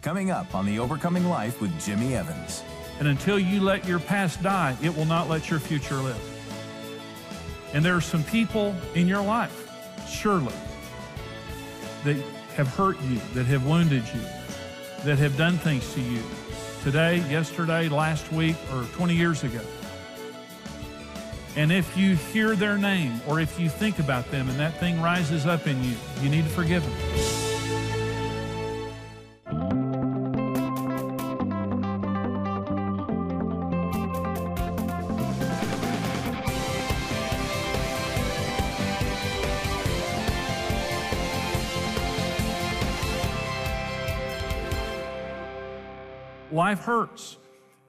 Coming up on The Overcoming Life with Jimmy Evans. And until you let your past die, it will not let your future live. And there are some people in your life, surely, that have hurt you, that have wounded you, that have done things to you today, yesterday, last week, or 20 years ago. And if you hear their name or if you think about them and that thing rises up in you, you need to forgive them. Life hurts,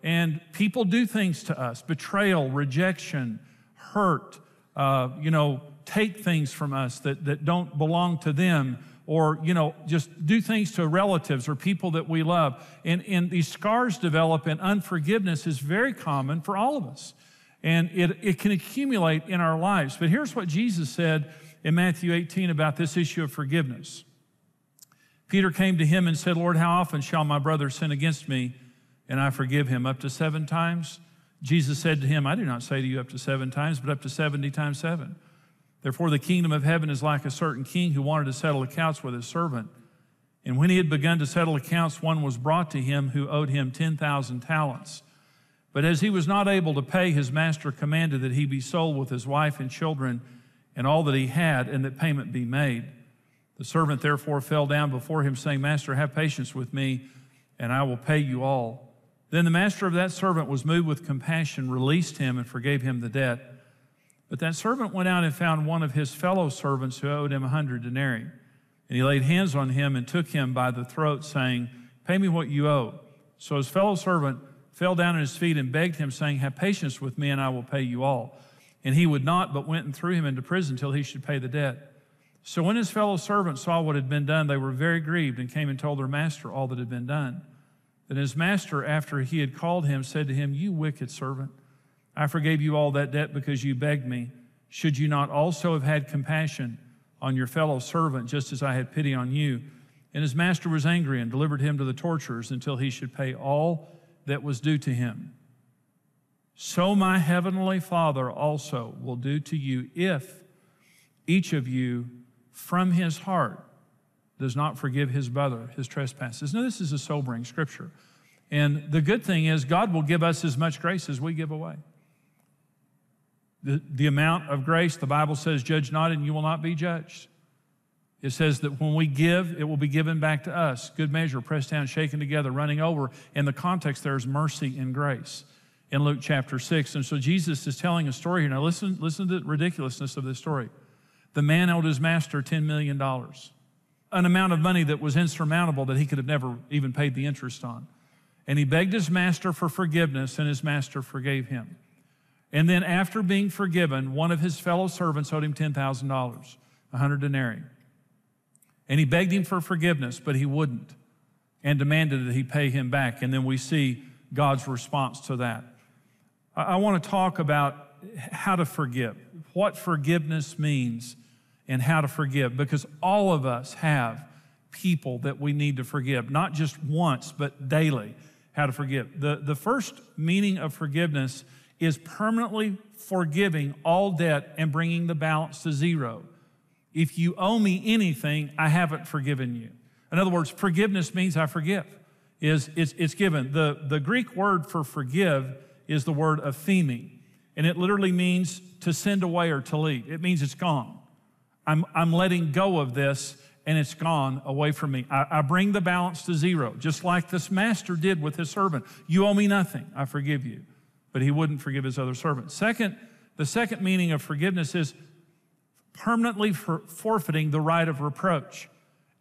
and people do things to us betrayal, rejection, hurt, uh, you know, take things from us that, that don't belong to them, or, you know, just do things to relatives or people that we love. And, and these scars develop, and unforgiveness is very common for all of us. And it, it can accumulate in our lives. But here's what Jesus said in Matthew 18 about this issue of forgiveness. Peter came to him and said, Lord, how often shall my brother sin against me and I forgive him? Up to seven times? Jesus said to him, I do not say to you up to seven times, but up to 70 times seven. Therefore, the kingdom of heaven is like a certain king who wanted to settle accounts with his servant. And when he had begun to settle accounts, one was brought to him who owed him 10,000 talents. But as he was not able to pay, his master commanded that he be sold with his wife and children and all that he had, and that payment be made. The servant therefore fell down before him, saying, Master, have patience with me, and I will pay you all. Then the master of that servant was moved with compassion, released him, and forgave him the debt. But that servant went out and found one of his fellow servants who owed him a hundred denarii. And he laid hands on him and took him by the throat, saying, Pay me what you owe. So his fellow servant fell down at his feet and begged him, saying, Have patience with me, and I will pay you all. And he would not, but went and threw him into prison till he should pay the debt. So when his fellow servants saw what had been done, they were very grieved and came and told their master all that had been done. Then his master, after he had called him, said to him, You wicked servant, I forgave you all that debt because you begged me. Should you not also have had compassion on your fellow servant, just as I had pity on you? And his master was angry and delivered him to the torturers until he should pay all that was due to him. So my heavenly Father also will do to you if each of you from his heart does not forgive his brother his trespasses. Now, this is a sobering scripture. And the good thing is, God will give us as much grace as we give away. The, the amount of grace, the Bible says, judge not and you will not be judged. It says that when we give, it will be given back to us. Good measure, pressed down, shaken together, running over. In the context, there is mercy and grace in Luke chapter 6. And so Jesus is telling a story here. Now, listen, listen to the ridiculousness of this story. The man owed his master $10 million an amount of money that was insurmountable that he could have never even paid the interest on. And he begged his master for forgiveness, and his master forgave him. And then, after being forgiven, one of his fellow servants owed him $10,000, 100 denarii. And he begged him for forgiveness, but he wouldn't, and demanded that he pay him back. And then we see God's response to that. I, I want to talk about how to forgive, what forgiveness means and how to forgive because all of us have people that we need to forgive, not just once, but daily, how to forgive. The, the first meaning of forgiveness is permanently forgiving all debt and bringing the balance to zero. If you owe me anything, I haven't forgiven you. In other words, forgiveness means I forgive. Is it's, it's given. The, the Greek word for forgive is the word aphemi, and it literally means to send away or to leave. It means it's gone. I'm, I'm letting go of this and it's gone away from me. I, I bring the balance to zero, just like this master did with his servant. You owe me nothing. I forgive you. But he wouldn't forgive his other servant. Second, the second meaning of forgiveness is permanently for forfeiting the right of reproach.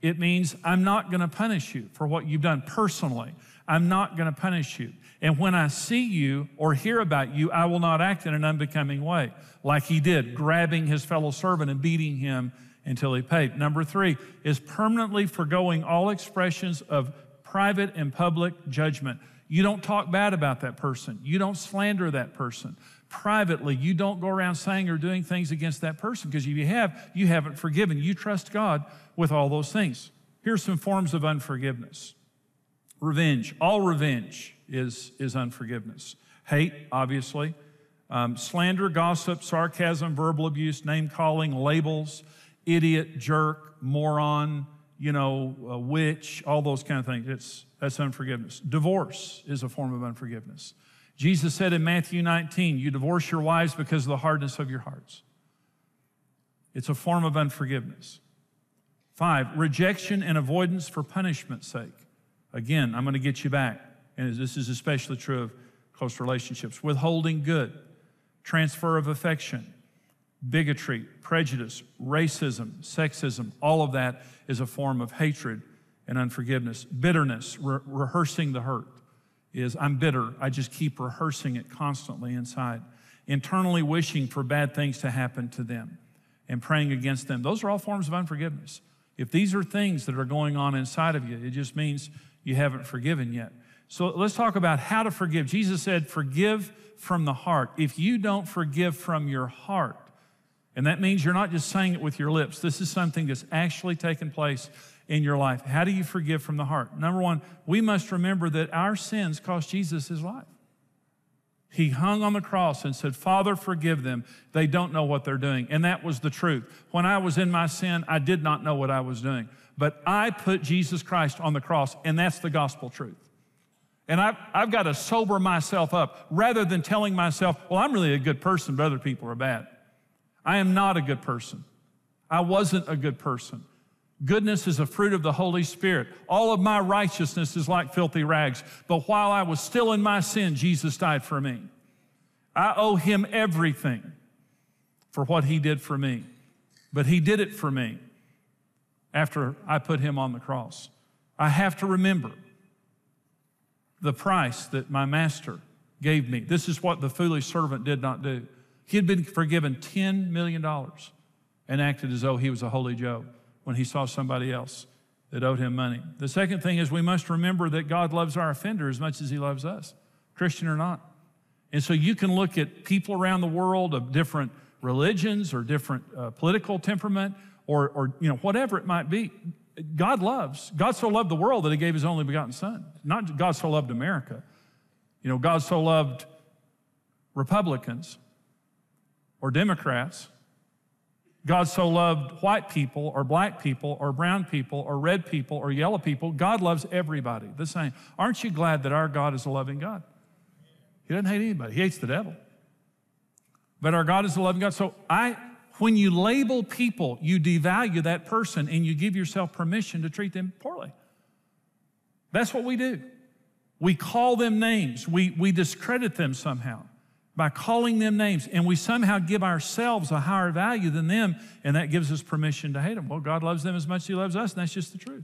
It means I'm not going to punish you for what you've done personally. I'm not going to punish you. And when I see you or hear about you, I will not act in an unbecoming way, like he did, grabbing his fellow servant and beating him until he paid. Number three is permanently foregoing all expressions of private and public judgment. You don't talk bad about that person. You don't slander that person. Privately, you don't go around saying or doing things against that person because if you have, you haven't forgiven. You trust God with all those things. Here's some forms of unforgiveness Revenge. All revenge is, is unforgiveness. Hate, obviously. Um, slander, gossip, sarcasm, verbal abuse, name calling, labels, idiot, jerk, moron, you know, witch, all those kind of things. It's, that's unforgiveness. Divorce is a form of unforgiveness. Jesus said in Matthew 19, You divorce your wives because of the hardness of your hearts. It's a form of unforgiveness. Five, rejection and avoidance for punishment's sake. Again, I'm going to get you back. And this is especially true of close relationships. Withholding good, transfer of affection, bigotry, prejudice, racism, sexism, all of that is a form of hatred and unforgiveness. Bitterness, re- rehearsing the hurt, is I'm bitter. I just keep rehearsing it constantly inside. Internally wishing for bad things to happen to them and praying against them. Those are all forms of unforgiveness. If these are things that are going on inside of you, it just means you haven't forgiven yet. So let's talk about how to forgive. Jesus said, Forgive from the heart. If you don't forgive from your heart, and that means you're not just saying it with your lips, this is something that's actually taken place in your life. How do you forgive from the heart? Number one, we must remember that our sins cost Jesus his life. He hung on the cross and said, Father, forgive them. They don't know what they're doing. And that was the truth. When I was in my sin, I did not know what I was doing. But I put Jesus Christ on the cross, and that's the gospel truth. And I've, I've got to sober myself up rather than telling myself, well, I'm really a good person, but other people are bad. I am not a good person. I wasn't a good person. Goodness is a fruit of the Holy Spirit. All of my righteousness is like filthy rags. But while I was still in my sin, Jesus died for me. I owe him everything for what he did for me. But he did it for me after I put him on the cross. I have to remember the price that my master gave me. This is what the foolish servant did not do. He had been forgiven $10 million and acted as though he was a holy Joe when he saw somebody else that owed him money. The second thing is we must remember that God loves our offender as much as he loves us, Christian or not. And so you can look at people around the world of different religions or different uh, political temperament or, or you know whatever it might be. God loves. God so loved the world that he gave his only begotten son. Not God so loved America. You know, God so loved Republicans or Democrats God so loved white people or black people or brown people or red people or yellow people. God loves everybody the same. Aren't you glad that our God is a loving God? He doesn't hate anybody, He hates the devil. But our God is a loving God. So I, when you label people, you devalue that person and you give yourself permission to treat them poorly. That's what we do. We call them names, we, we discredit them somehow by calling them names, and we somehow give ourselves a higher value than them, and that gives us permission to hate them. Well, God loves them as much as He loves us, and that's just the truth.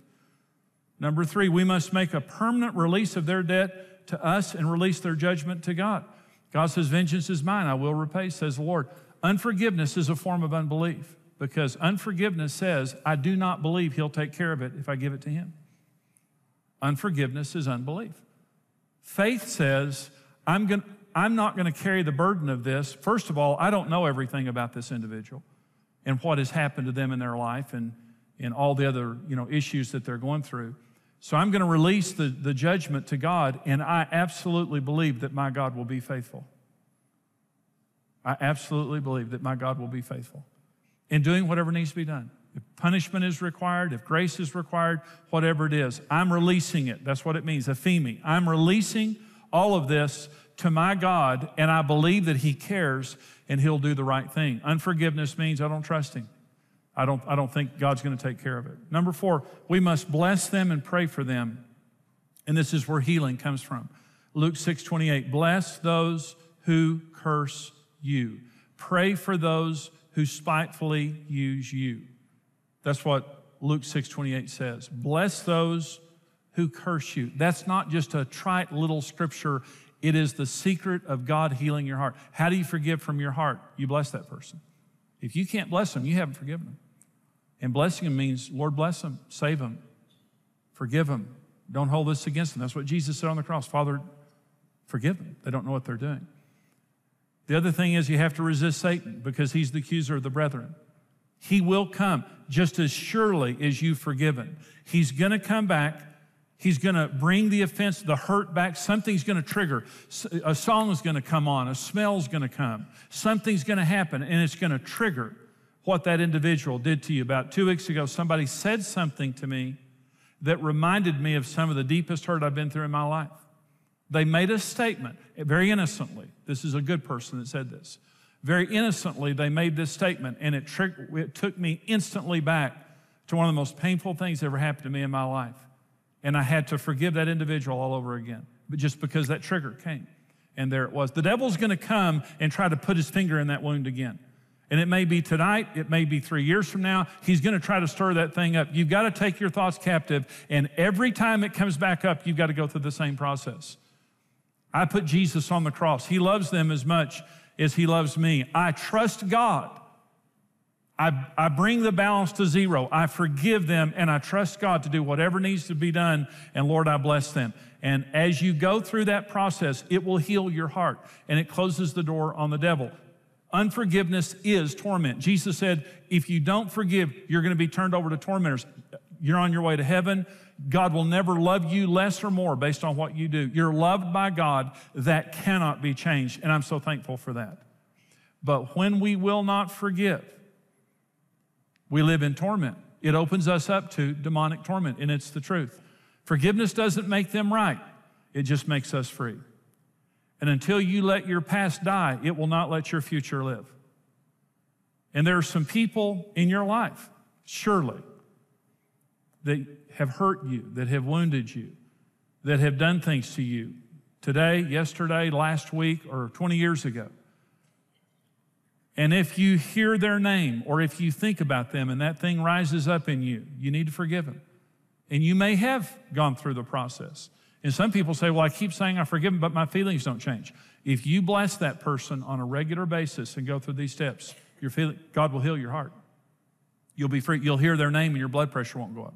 Number three, we must make a permanent release of their debt to us and release their judgment to God. God says, Vengeance is mine, I will repay, says the Lord. Unforgiveness is a form of unbelief because unforgiveness says, I do not believe He'll take care of it if I give it to Him. Unforgiveness is unbelief. Faith says, I'm going I'm not going to carry the burden of this. First of all, I don't know everything about this individual and what has happened to them in their life and, and all the other you know, issues that they're going through. So I'm going to release the, the judgment to God, and I absolutely believe that my God will be faithful. I absolutely believe that my God will be faithful in doing whatever needs to be done. If punishment is required, if grace is required, whatever it is, I'm releasing it. That's what it means, ephemi. I'm releasing all of this to my God and I believe that He cares and He'll do the right thing. Unforgiveness means I don't trust Him. I don't, I don't think God's going to take care of it. Number four, we must bless them and pray for them. And this is where healing comes from. Luke 6 28, bless those who curse you. Pray for those who spitefully use you. That's what Luke 6 28 says. Bless those who curse you. That's not just a trite little scripture it is the secret of God healing your heart. How do you forgive from your heart? You bless that person. If you can't bless them, you haven't forgiven them. And blessing them means, Lord, bless them, save them, forgive them. Don't hold this against them. That's what Jesus said on the cross. Father, forgive them. They don't know what they're doing. The other thing is you have to resist Satan because he's the accuser of the brethren. He will come just as surely as you've forgiven. He's going to come back He's going to bring the offense, the hurt back. Something's going to trigger. A song is going to come on. A smell's going to come. Something's going to happen, and it's going to trigger what that individual did to you. About two weeks ago, somebody said something to me that reminded me of some of the deepest hurt I've been through in my life. They made a statement very innocently. This is a good person that said this. Very innocently, they made this statement, and it, it took me instantly back to one of the most painful things that ever happened to me in my life. And I had to forgive that individual all over again, but just because that trigger came. And there it was. The devil's going to come and try to put his finger in that wound again. And it may be tonight, it may be three years from now. He's going to try to stir that thing up. You've got to take your thoughts captive. And every time it comes back up, you've got to go through the same process. I put Jesus on the cross. He loves them as much as He loves me. I trust God I, I bring the balance to zero. I forgive them and I trust God to do whatever needs to be done. And Lord, I bless them. And as you go through that process, it will heal your heart and it closes the door on the devil. Unforgiveness is torment. Jesus said, if you don't forgive, you're going to be turned over to tormentors. You're on your way to heaven. God will never love you less or more based on what you do. You're loved by God. That cannot be changed. And I'm so thankful for that. But when we will not forgive, we live in torment. It opens us up to demonic torment, and it's the truth. Forgiveness doesn't make them right, it just makes us free. And until you let your past die, it will not let your future live. And there are some people in your life, surely, that have hurt you, that have wounded you, that have done things to you today, yesterday, last week, or 20 years ago. And if you hear their name or if you think about them and that thing rises up in you, you need to forgive them. And you may have gone through the process. And some people say, Well, I keep saying I forgive them, but my feelings don't change. If you bless that person on a regular basis and go through these steps, your feeling, God will heal your heart. You'll be free. You'll hear their name and your blood pressure won't go up.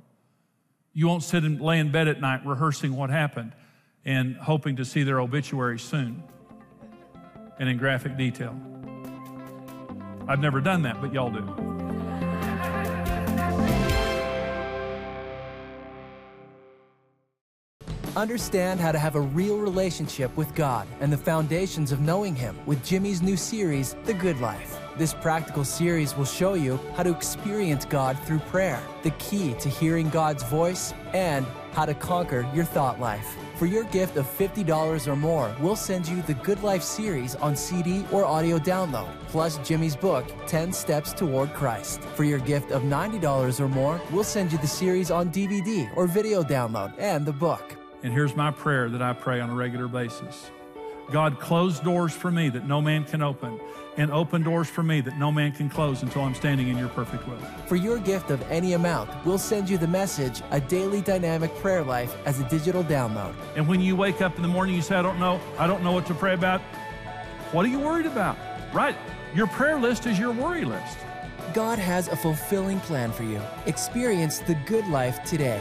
You won't sit and lay in bed at night rehearsing what happened and hoping to see their obituary soon and in graphic detail. I've never done that, but y'all do. Understand how to have a real relationship with God and the foundations of knowing Him with Jimmy's new series, The Good Life. This practical series will show you how to experience God through prayer, the key to hearing God's voice, and how to conquer your thought life. For your gift of $50 or more, we'll send you the Good Life series on CD or audio download, plus Jimmy's book, 10 Steps Toward Christ. For your gift of $90 or more, we'll send you the series on DVD or video download and the book. And here's my prayer that I pray on a regular basis God, closed doors for me that no man can open and open doors for me that no man can close until I'm standing in your perfect will. For your gift of any amount, we'll send you the message, A Daily Dynamic Prayer Life, as a digital download. And when you wake up in the morning, you say, I don't know, I don't know what to pray about. What are you worried about? Right. Your prayer list is your worry list. God has a fulfilling plan for you. Experience the good life today.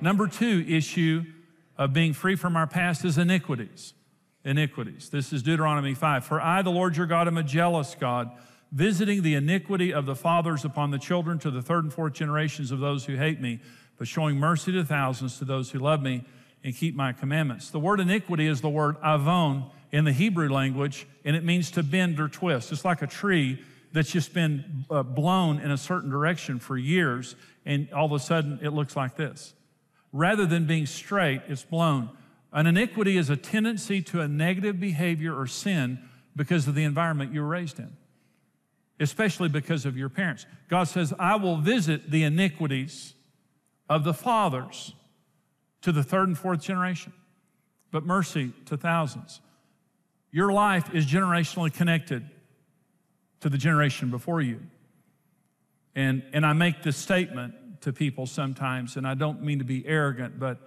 Number two issue of being free from our past is iniquities. Iniquities. This is Deuteronomy 5. For I, the Lord your God, am a jealous God, visiting the iniquity of the fathers upon the children to the third and fourth generations of those who hate me, but showing mercy to thousands to those who love me and keep my commandments. The word iniquity is the word avon in the Hebrew language, and it means to bend or twist. It's like a tree that's just been uh, blown in a certain direction for years, and all of a sudden it looks like this. Rather than being straight, it's blown. An iniquity is a tendency to a negative behavior or sin because of the environment you were raised in, especially because of your parents. God says, I will visit the iniquities of the fathers to the third and fourth generation, but mercy to thousands. Your life is generationally connected to the generation before you. And, and I make this statement to people sometimes, and I don't mean to be arrogant, but,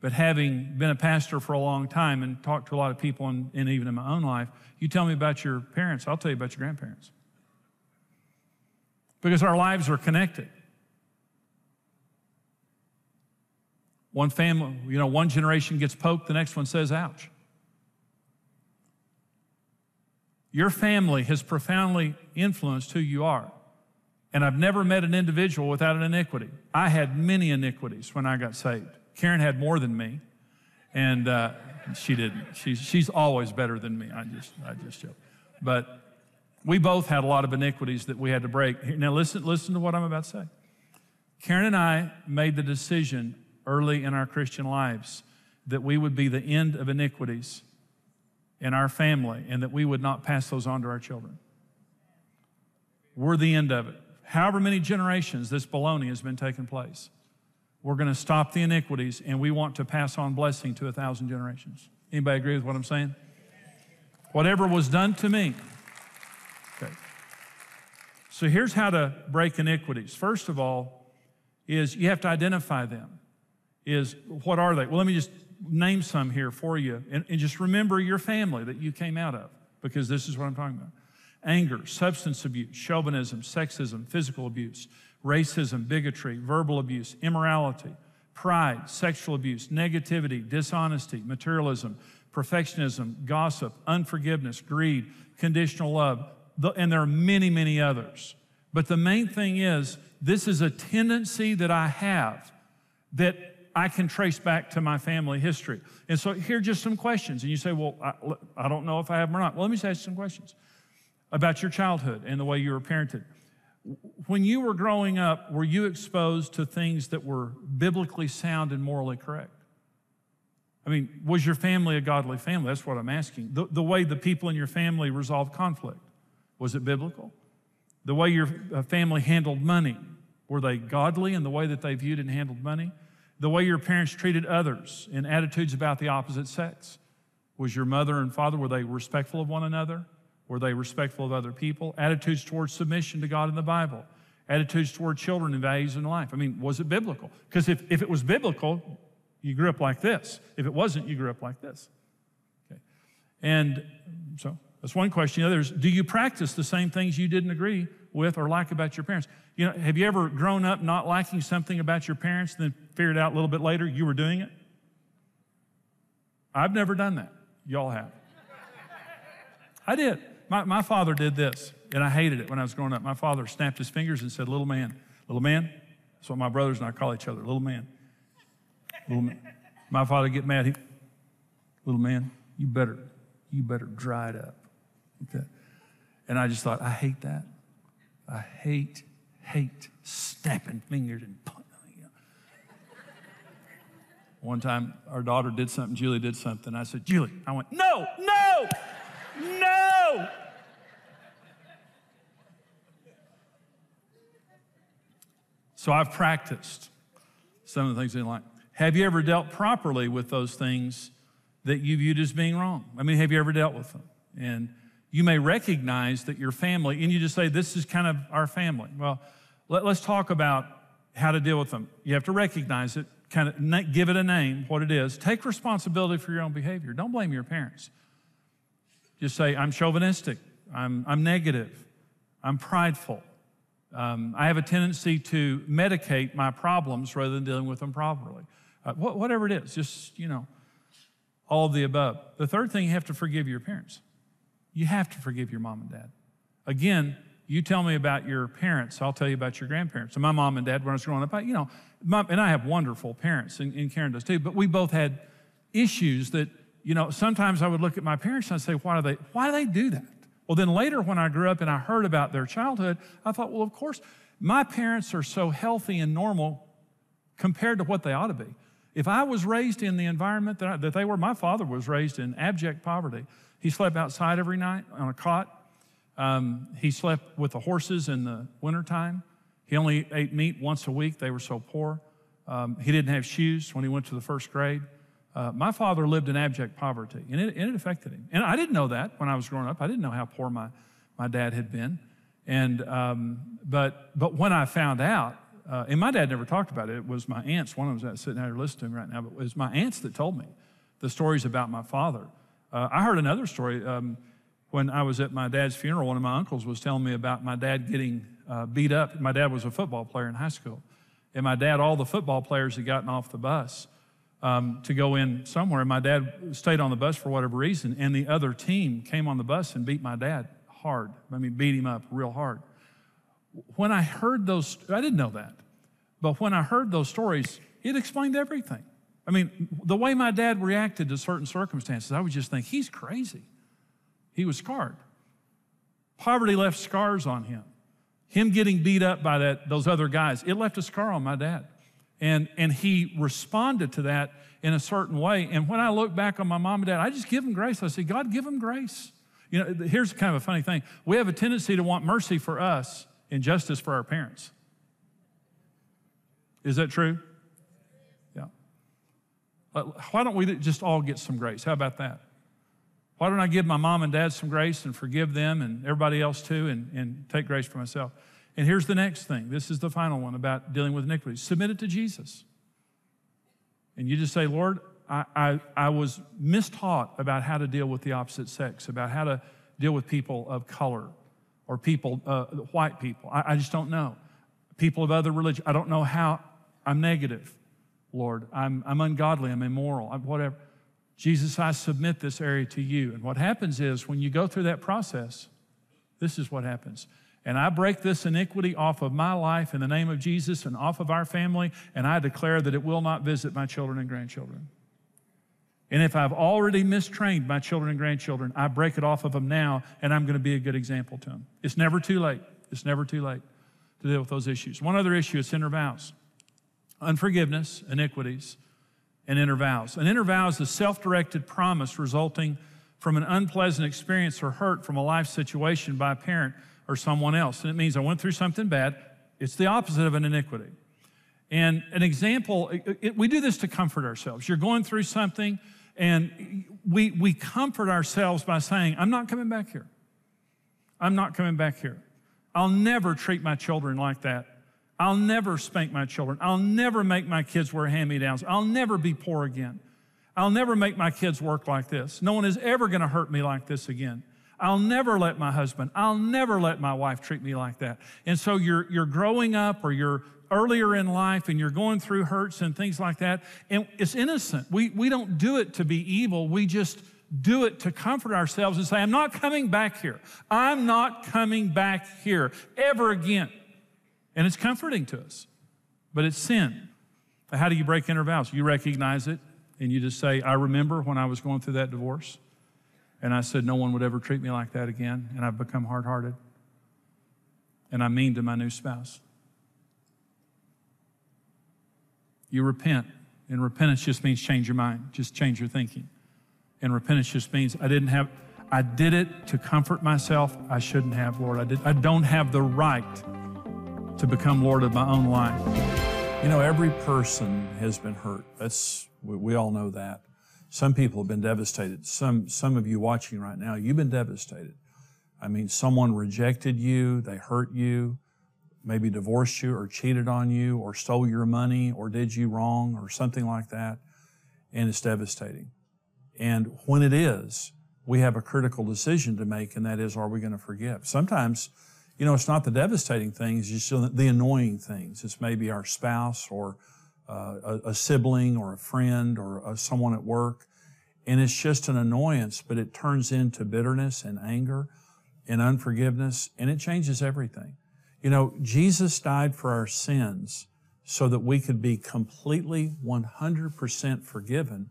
but having been a pastor for a long time and talked to a lot of people, and, and even in my own life, you tell me about your parents, I'll tell you about your grandparents. Because our lives are connected. One family, you know, one generation gets poked, the next one says, ouch. Your family has profoundly influenced who you are. And I've never met an individual without an iniquity. I had many iniquities when I got saved. Karen had more than me, and uh, she didn't. She's, she's always better than me. I just, I just joke. But we both had a lot of iniquities that we had to break. Now, listen, listen to what I'm about to say. Karen and I made the decision early in our Christian lives that we would be the end of iniquities in our family and that we would not pass those on to our children. We're the end of it. However many generations this baloney has been taking place, we're going to stop the iniquities and we want to pass on blessing to a thousand generations. Anybody agree with what I'm saying? Whatever was done to me. Okay. So here's how to break iniquities. First of all, is you have to identify them. Is what are they? Well, let me just name some here for you. And, and just remember your family that you came out of, because this is what I'm talking about anger, substance abuse, chauvinism, sexism, physical abuse, racism, bigotry, verbal abuse, immorality, pride, sexual abuse, negativity, dishonesty, materialism, perfectionism, gossip, unforgiveness, greed, conditional love, and there are many, many others. But the main thing is, this is a tendency that I have that I can trace back to my family history. And so here are just some questions. And you say, well, I, I don't know if I have them or not. Well, let me just ask you some questions about your childhood and the way you were parented. When you were growing up, were you exposed to things that were biblically sound and morally correct? I mean, was your family a godly family? That's what I'm asking. The, the way the people in your family resolved conflict, was it biblical? The way your uh, family handled money, were they godly in the way that they viewed and handled money? the way your parents treated others in attitudes about the opposite sex. Was your mother and father, were they respectful of one another? Were they respectful of other people? Attitudes towards submission to God in the Bible. Attitudes toward children and values in life. I mean, was it biblical? Because if, if it was biblical, you grew up like this. If it wasn't, you grew up like this. Okay. And so that's one question. The other is, do you practice the same things you didn't agree with or like about your parents? You know, have you ever grown up not liking something about your parents, then figured out a little bit later you were doing it? I've never done that. Y'all have. I did. My, my father did this, and I hated it when I was growing up. My father snapped his fingers and said, Little man, little man. That's what my brothers and I call each other, little man. Little man. My father get mad. He, little man, you better, you better dry it up. Okay. And I just thought, I hate that. I hate hate snapping fingers and know. One time, our daughter did something, Julie did something. I said, Julie, I went, no, no, no. So I've practiced some of the things they like. Have you ever dealt properly with those things that you viewed as being wrong? I mean, have you ever dealt with them? And you may recognize that your family, and you just say, This is kind of our family. Well, let, us talk about how to deal with them. You have to recognize it, kind of give it a name, what it is. Take responsibility for your own behavior. Don't blame your parents. Just say, I'm chauvinistic, I'm, I'm negative, I'm prideful. Um, I have a tendency to medicate my problems rather than dealing with them properly. Uh, wh- whatever it is, just, you know, all of the above. The third thing, you have to forgive your parents. You have to forgive your mom and dad. Again, you tell me about your parents, I'll tell you about your grandparents. So my mom and dad, when I was growing up, I, you know, my, and I have wonderful parents, and, and Karen does too, but we both had issues that, you know, sometimes I would look at my parents and I'd say, why do they, why do they do that? Well, then later when I grew up and I heard about their childhood, I thought, well, of course, my parents are so healthy and normal compared to what they ought to be. If I was raised in the environment that, I, that they were, my father was raised in abject poverty. He slept outside every night on a cot. Um, he slept with the horses in the wintertime. He only ate meat once a week. They were so poor. Um, he didn't have shoes when he went to the first grade. Uh, my father lived in abject poverty, and it, and it, affected him. And I didn't know that when I was growing up. I didn't know how poor my, my dad had been. And, um, but, but when I found out, uh, and my dad never talked about it, it was my aunts, one of them is sitting out here listening to right now, but it was my aunts that told me the stories about my father. Uh, I heard another story um, when I was at my dad's funeral. One of my uncles was telling me about my dad getting uh, beat up. My dad was a football player in high school. And my dad, all the football players had gotten off the bus. Um, to go in somewhere. My dad stayed on the bus for whatever reason, and the other team came on the bus and beat my dad hard. I mean, beat him up real hard. When I heard those, I didn't know that, but when I heard those stories, it explained everything. I mean, the way my dad reacted to certain circumstances, I would just think, he's crazy. He was scarred. Poverty left scars on him. Him getting beat up by that, those other guys, it left a scar on my dad. And, and he responded to that in a certain way. And when I look back on my mom and dad, I just give them grace. I say, God, give them grace. You know, here's kind of a funny thing. We have a tendency to want mercy for us and justice for our parents. Is that true? Yeah. Why don't we just all get some grace? How about that? Why don't I give my mom and dad some grace and forgive them and everybody else too and, and take grace for myself? And here's the next thing. This is the final one about dealing with iniquity. Submit it to Jesus. And you just say, Lord, I, I, I was mistaught about how to deal with the opposite sex, about how to deal with people of color or people, uh, white people. I, I just don't know. People of other religion. I don't know how I'm negative, Lord. I'm, I'm ungodly. I'm immoral. I'm whatever. Jesus, I submit this area to you. And what happens is when you go through that process, this is what happens. And I break this iniquity off of my life in the name of Jesus and off of our family, and I declare that it will not visit my children and grandchildren. And if I've already mistrained my children and grandchildren, I break it off of them now, and I'm going to be a good example to them. It's never too late. It's never too late to deal with those issues. One other issue is inner vows unforgiveness, iniquities, and inner vows. An inner vow is a self directed promise resulting from an unpleasant experience or hurt from a life situation by a parent or someone else. And it means I went through something bad. It's the opposite of an iniquity. And an example, it, it, we do this to comfort ourselves. You're going through something, and we, we comfort ourselves by saying, I'm not coming back here. I'm not coming back here. I'll never treat my children like that. I'll never spank my children. I'll never make my kids wear hand me downs. I'll never be poor again. I'll never make my kids work like this. No one is ever going to hurt me like this again. I'll never let my husband, I'll never let my wife treat me like that. And so you're, you're growing up or you're earlier in life and you're going through hurts and things like that. And it's innocent. We, we don't do it to be evil. We just do it to comfort ourselves and say, I'm not coming back here. I'm not coming back here ever again. And it's comforting to us, but it's sin. How do you break inner vows? You recognize it and you just say, I remember when I was going through that divorce. And I said, No one would ever treat me like that again. And I've become hard hearted. And I'm mean to my new spouse. You repent. And repentance just means change your mind, just change your thinking. And repentance just means I didn't have, I did it to comfort myself. I shouldn't have, Lord. I, did, I don't have the right to become Lord of my own life. You know, every person has been hurt. That's, we, we all know that. Some people have been devastated. Some, some of you watching right now, you've been devastated. I mean, someone rejected you, they hurt you, maybe divorced you or cheated on you or stole your money or did you wrong or something like that. And it's devastating. And when it is, we have a critical decision to make, and that is, are we going to forgive? Sometimes, you know, it's not the devastating things, it's the annoying things. It's maybe our spouse or uh, a, a, sibling or a friend or a, someone at work. And it's just an annoyance, but it turns into bitterness and anger and unforgiveness, and it changes everything. You know, Jesus died for our sins so that we could be completely 100% forgiven,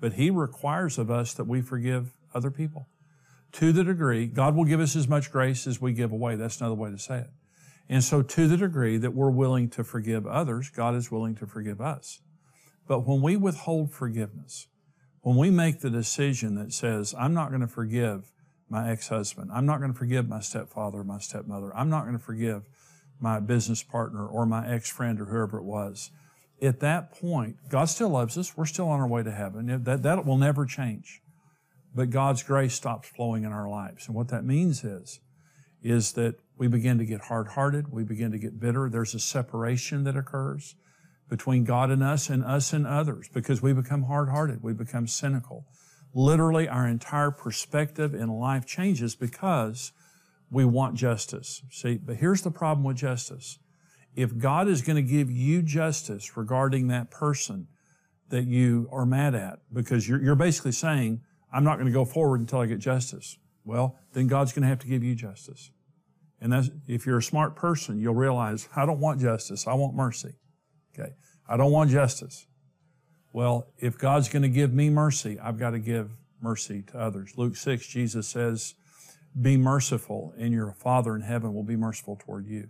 but He requires of us that we forgive other people. To the degree, God will give us as much grace as we give away. That's another way to say it. And so, to the degree that we're willing to forgive others, God is willing to forgive us. But when we withhold forgiveness, when we make the decision that says, I'm not going to forgive my ex husband, I'm not going to forgive my stepfather or my stepmother, I'm not going to forgive my business partner or my ex friend or whoever it was, at that point, God still loves us. We're still on our way to heaven. That, that will never change. But God's grace stops flowing in our lives. And what that means is, is that we begin to get hard hearted. We begin to get bitter. There's a separation that occurs between God and us and us and others because we become hard hearted. We become cynical. Literally, our entire perspective in life changes because we want justice. See, but here's the problem with justice. If God is going to give you justice regarding that person, that you are mad at because you're, you're basically saying, I'm not going to go forward until I get justice. Well, then God's going to have to give you justice. And that's, if you're a smart person, you'll realize, I don't want justice. I want mercy. Okay. I don't want justice. Well, if God's going to give me mercy, I've got to give mercy to others. Luke 6, Jesus says, be merciful and your Father in heaven will be merciful toward you.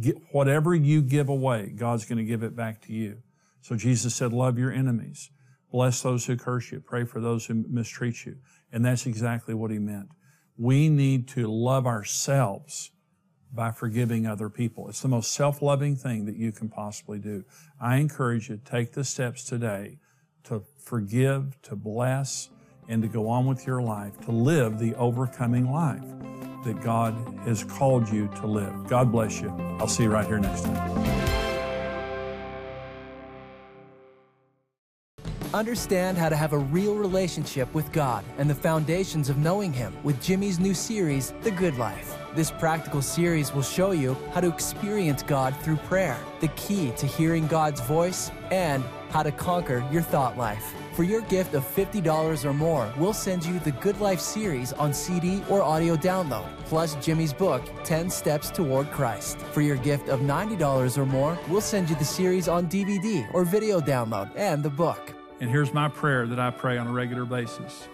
Get, whatever you give away, God's going to give it back to you. So Jesus said, love your enemies. Bless those who curse you. Pray for those who mistreat you. And that's exactly what he meant. We need to love ourselves by forgiving other people. It's the most self-loving thing that you can possibly do. I encourage you to take the steps today to forgive, to bless, and to go on with your life, to live the overcoming life that God has called you to live. God bless you. I'll see you right here next time. Understand how to have a real relationship with God and the foundations of knowing Him with Jimmy's new series, The Good Life. This practical series will show you how to experience God through prayer, the key to hearing God's voice, and how to conquer your thought life. For your gift of $50 or more, we'll send you the Good Life series on CD or audio download, plus Jimmy's book, 10 Steps Toward Christ. For your gift of $90 or more, we'll send you the series on DVD or video download and the book. And here's my prayer that I pray on a regular basis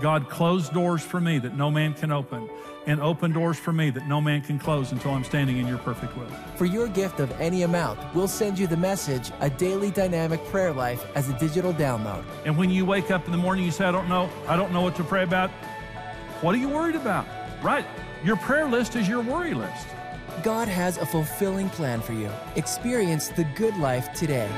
God, close doors for me that no man can open, and open doors for me that no man can close until I'm standing in your perfect will. For your gift of any amount, we'll send you the message, A Daily Dynamic Prayer Life, as a digital download. And when you wake up in the morning, you say, I don't know, I don't know what to pray about. What are you worried about? Right. Your prayer list is your worry list. God has a fulfilling plan for you. Experience the good life today.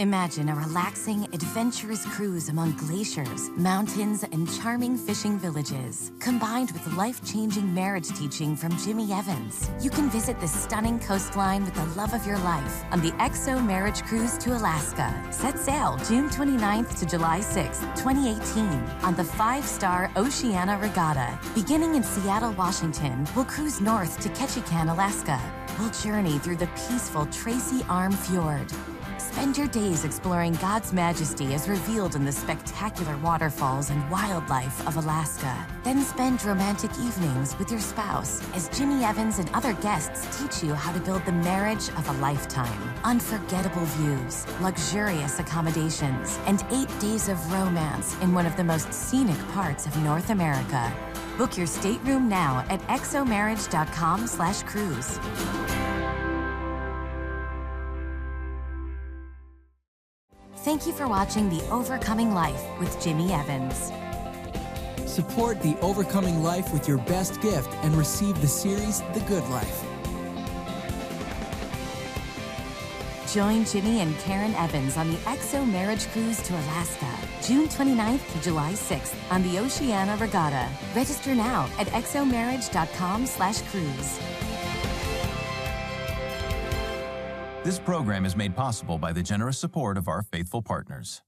Imagine a relaxing, adventurous cruise among glaciers, mountains, and charming fishing villages, combined with life-changing marriage teaching from Jimmy Evans. You can visit the stunning coastline with the love of your life on the XO Marriage Cruise to Alaska. Set sail June 29th to July 6th, 2018 on the five-star Oceania Regatta. Beginning in Seattle, Washington, we'll cruise north to Ketchikan, Alaska. We'll journey through the peaceful Tracy Arm Fjord. Spend your days exploring God's majesty as revealed in the spectacular waterfalls and wildlife of Alaska. Then spend romantic evenings with your spouse as Jimmy Evans and other guests teach you how to build the marriage of a lifetime. Unforgettable views, luxurious accommodations, and eight days of romance in one of the most scenic parts of North America. Book your stateroom now at xomarriage.com slash cruise. Thank you for watching The Overcoming Life with Jimmy Evans. Support The Overcoming Life with your best gift and receive the series The Good Life. Join Jimmy and Karen Evans on the XO Marriage Cruise to Alaska, June 29th to July 6th on the Oceania Regatta. Register now at xomarriage.com slash cruise. This program is made possible by the generous support of our faithful partners.